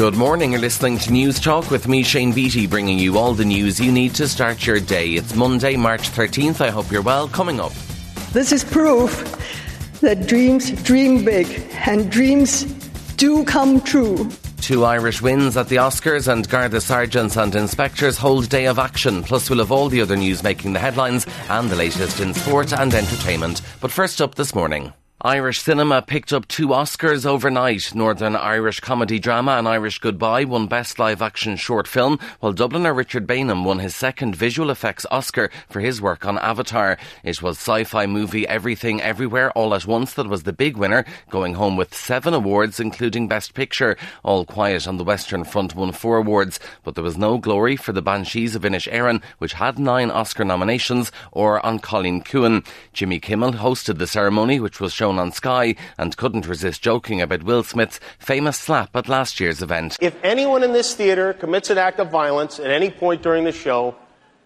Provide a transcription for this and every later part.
Good morning. You're listening to News Talk with me, Shane Beatty, bringing you all the news you need to start your day. It's Monday, March 13th. I hope you're well. Coming up. This is proof that dreams dream big and dreams do come true. Two Irish wins at the Oscars and Garda sergeants and inspectors hold day of action. Plus, we'll have all the other news making the headlines and the latest in sport and entertainment. But first up this morning. Irish cinema picked up two Oscars overnight. Northern Irish comedy drama An Irish Goodbye won Best Live Action Short Film, while Dubliner Richard Baneham won his second visual effects Oscar for his work on Avatar. It was sci-fi movie Everything Everywhere All at Once that was the big winner, going home with seven awards, including Best Picture. All Quiet on the Western Front won four awards, but there was no glory for The Banshees of Inisherin, which had nine Oscar nominations, or An Cailín Ciúin. Jimmy Kimmel hosted the ceremony, which was shown shown on Sky and couldn't resist joking about Will Smith's famous slap at last year's event. If anyone in this theater commits an act of violence at any point during the show,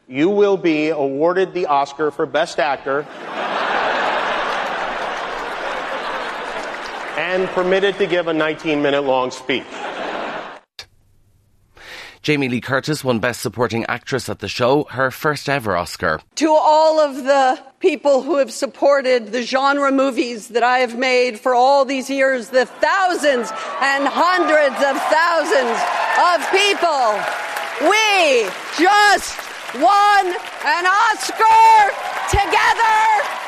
you will be awarded the Oscar for Best Actor and permitted to give a 19 minute long speech. Jamie Lee Curtis won Best Supporting Actress at the show, her first ever Oscar. To all of the people who have supported the genre movies that I have made for all these years, the thousands and hundreds of thousands of people, we just won an Oscar together.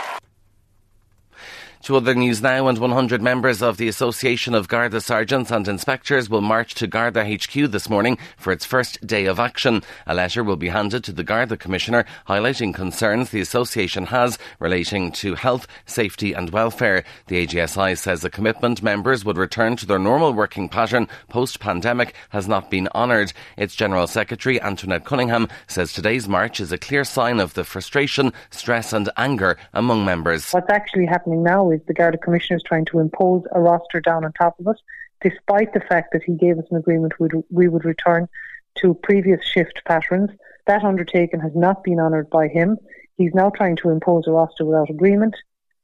To other news now, and 100 members of the Association of Garda Sergeants and Inspectors will march to Garda HQ this morning for its first day of action. A letter will be handed to the Garda Commissioner highlighting concerns the association has relating to health, safety and welfare. The AGSI says a commitment members would return to their normal working pattern post-pandemic has not been honoured. Its General Secretary, Antoinette Cunningham, says today's march is a clear sign of the frustration, stress and anger among members. What's actually happening now is is the Garda Commissioner is trying to impose a roster down on top of us, despite the fact that he gave us an agreement we would return to previous shift patterns. That undertaking has not been honoured by him. He's now trying to impose a roster without agreement.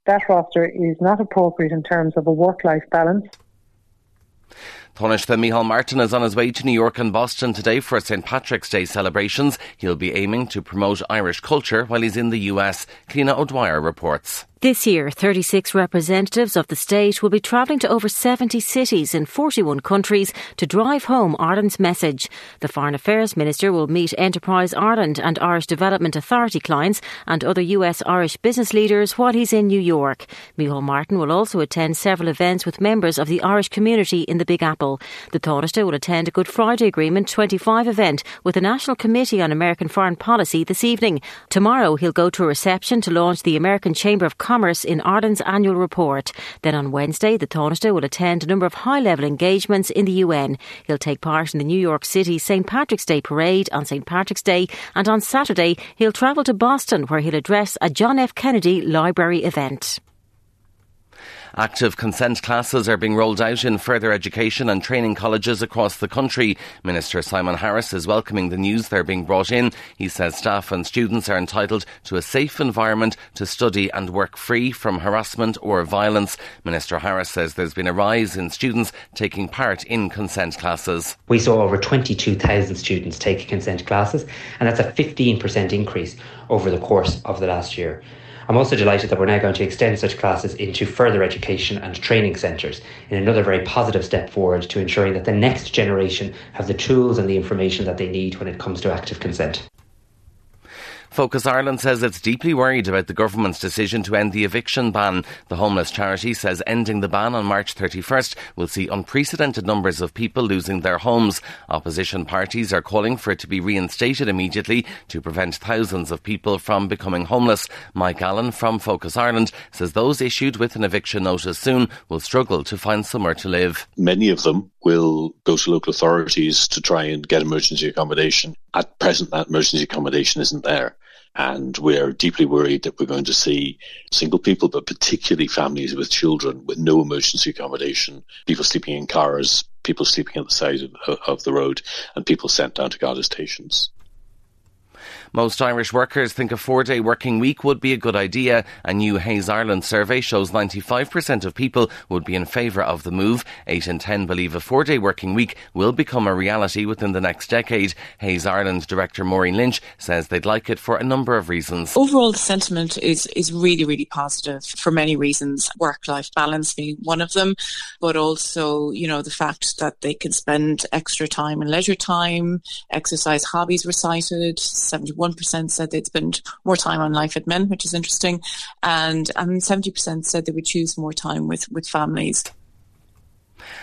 That roster is not appropriate in terms of a work-life balance. Taoiseach Micheál Martin is on his way to New York and Boston today for St. Patrick's Day celebrations. He'll be aiming to promote Irish culture while he's in the US. Cliona O'Dwyer reports. This year, 36 representatives of the state will be travelling to over 70 cities in 41 countries to drive home Ireland's message. The Foreign Affairs Minister will meet Enterprise Ireland and Irish Development Authority clients and other US Irish business leaders while he's in New York. Micheál Martin will also attend several events with members of the Irish community in the Big Apple. The Taoiseach will attend a Good Friday Agreement 25 event with the National Committee on American Foreign Policy this evening. Tomorrow, he'll go to a reception to launch the American Chamber of Commerce in Ireland's annual report. Then on Wednesday, the Taoiseach will attend a number of high level engagements in the UN. He'll take part in the New York City St. Patrick's Day parade on St. Patrick's Day, and on Saturday, he'll travel to Boston where he'll address a John F. Kennedy Library event. Active consent classes are being rolled out in further education and training colleges across the country. Minister Simon Harris is welcoming the news they're being brought in. He says staff and students are entitled to a safe environment to study and work free from harassment or violence. Minister Harris says there's been a rise in students taking part in consent classes. We saw over 22,000 students take consent classes, and that's a 15% increase over the course of the last year. I'm also delighted that we're now going to extend such classes into further education and training centres in another very positive step forward to ensuring that the next generation have the tools and the information that they need when it comes to active consent. Focus Ireland says it's deeply worried about the government's decision to end the eviction ban. The homeless charity says ending the ban on March 31st will see unprecedented numbers of people losing their homes. Opposition parties are calling for it to be reinstated immediately to prevent thousands of people from becoming homeless. Mike Allen from Focus Ireland says those issued with an eviction notice soon will struggle to find somewhere to live. Many of them will go to local authorities to try and get emergency accommodation. At present, that emergency accommodation isn't there. And we're deeply worried that we're going to see single people, but particularly families with children with no emergency accommodation, people sleeping in cars, people sleeping at the side of, of the road, and people sent down to Garda stations. Most Irish workers think a four day working week would be a good idea. A new Hays Ireland survey shows 95% of people would be in favour of the move. 8 in 10 believe a four day working week will become a reality within the next decade. Hays Ireland director Maureen Lynch says they'd like it for a number of reasons. Overall, the sentiment is, is really, really positive for many reasons. Work life balance being one of them, but also, you know, the fact that they can spend extra time and leisure time, exercise hobbies were cited, 71 1% said they'd spend more time on life at men, which is interesting. And, um, and 70% said they would choose more time with, with families.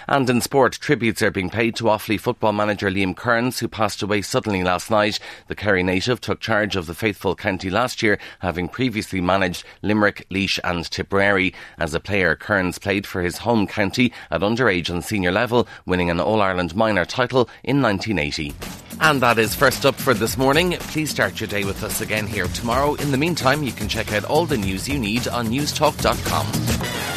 And in sport, tributes are being paid to Offaly football manager Liam Kearns, who passed away suddenly last night. The Kerry native took charge of the faithful county last year, having previously managed Limerick, Laois and Tipperary. As a player, Kearns played for his home county at underage and senior level, winning an All-Ireland minor title in 1980. And that is first up for this morning. Please start your day with us again here tomorrow. In the meantime, you can check out all the news you need on newstalk.com.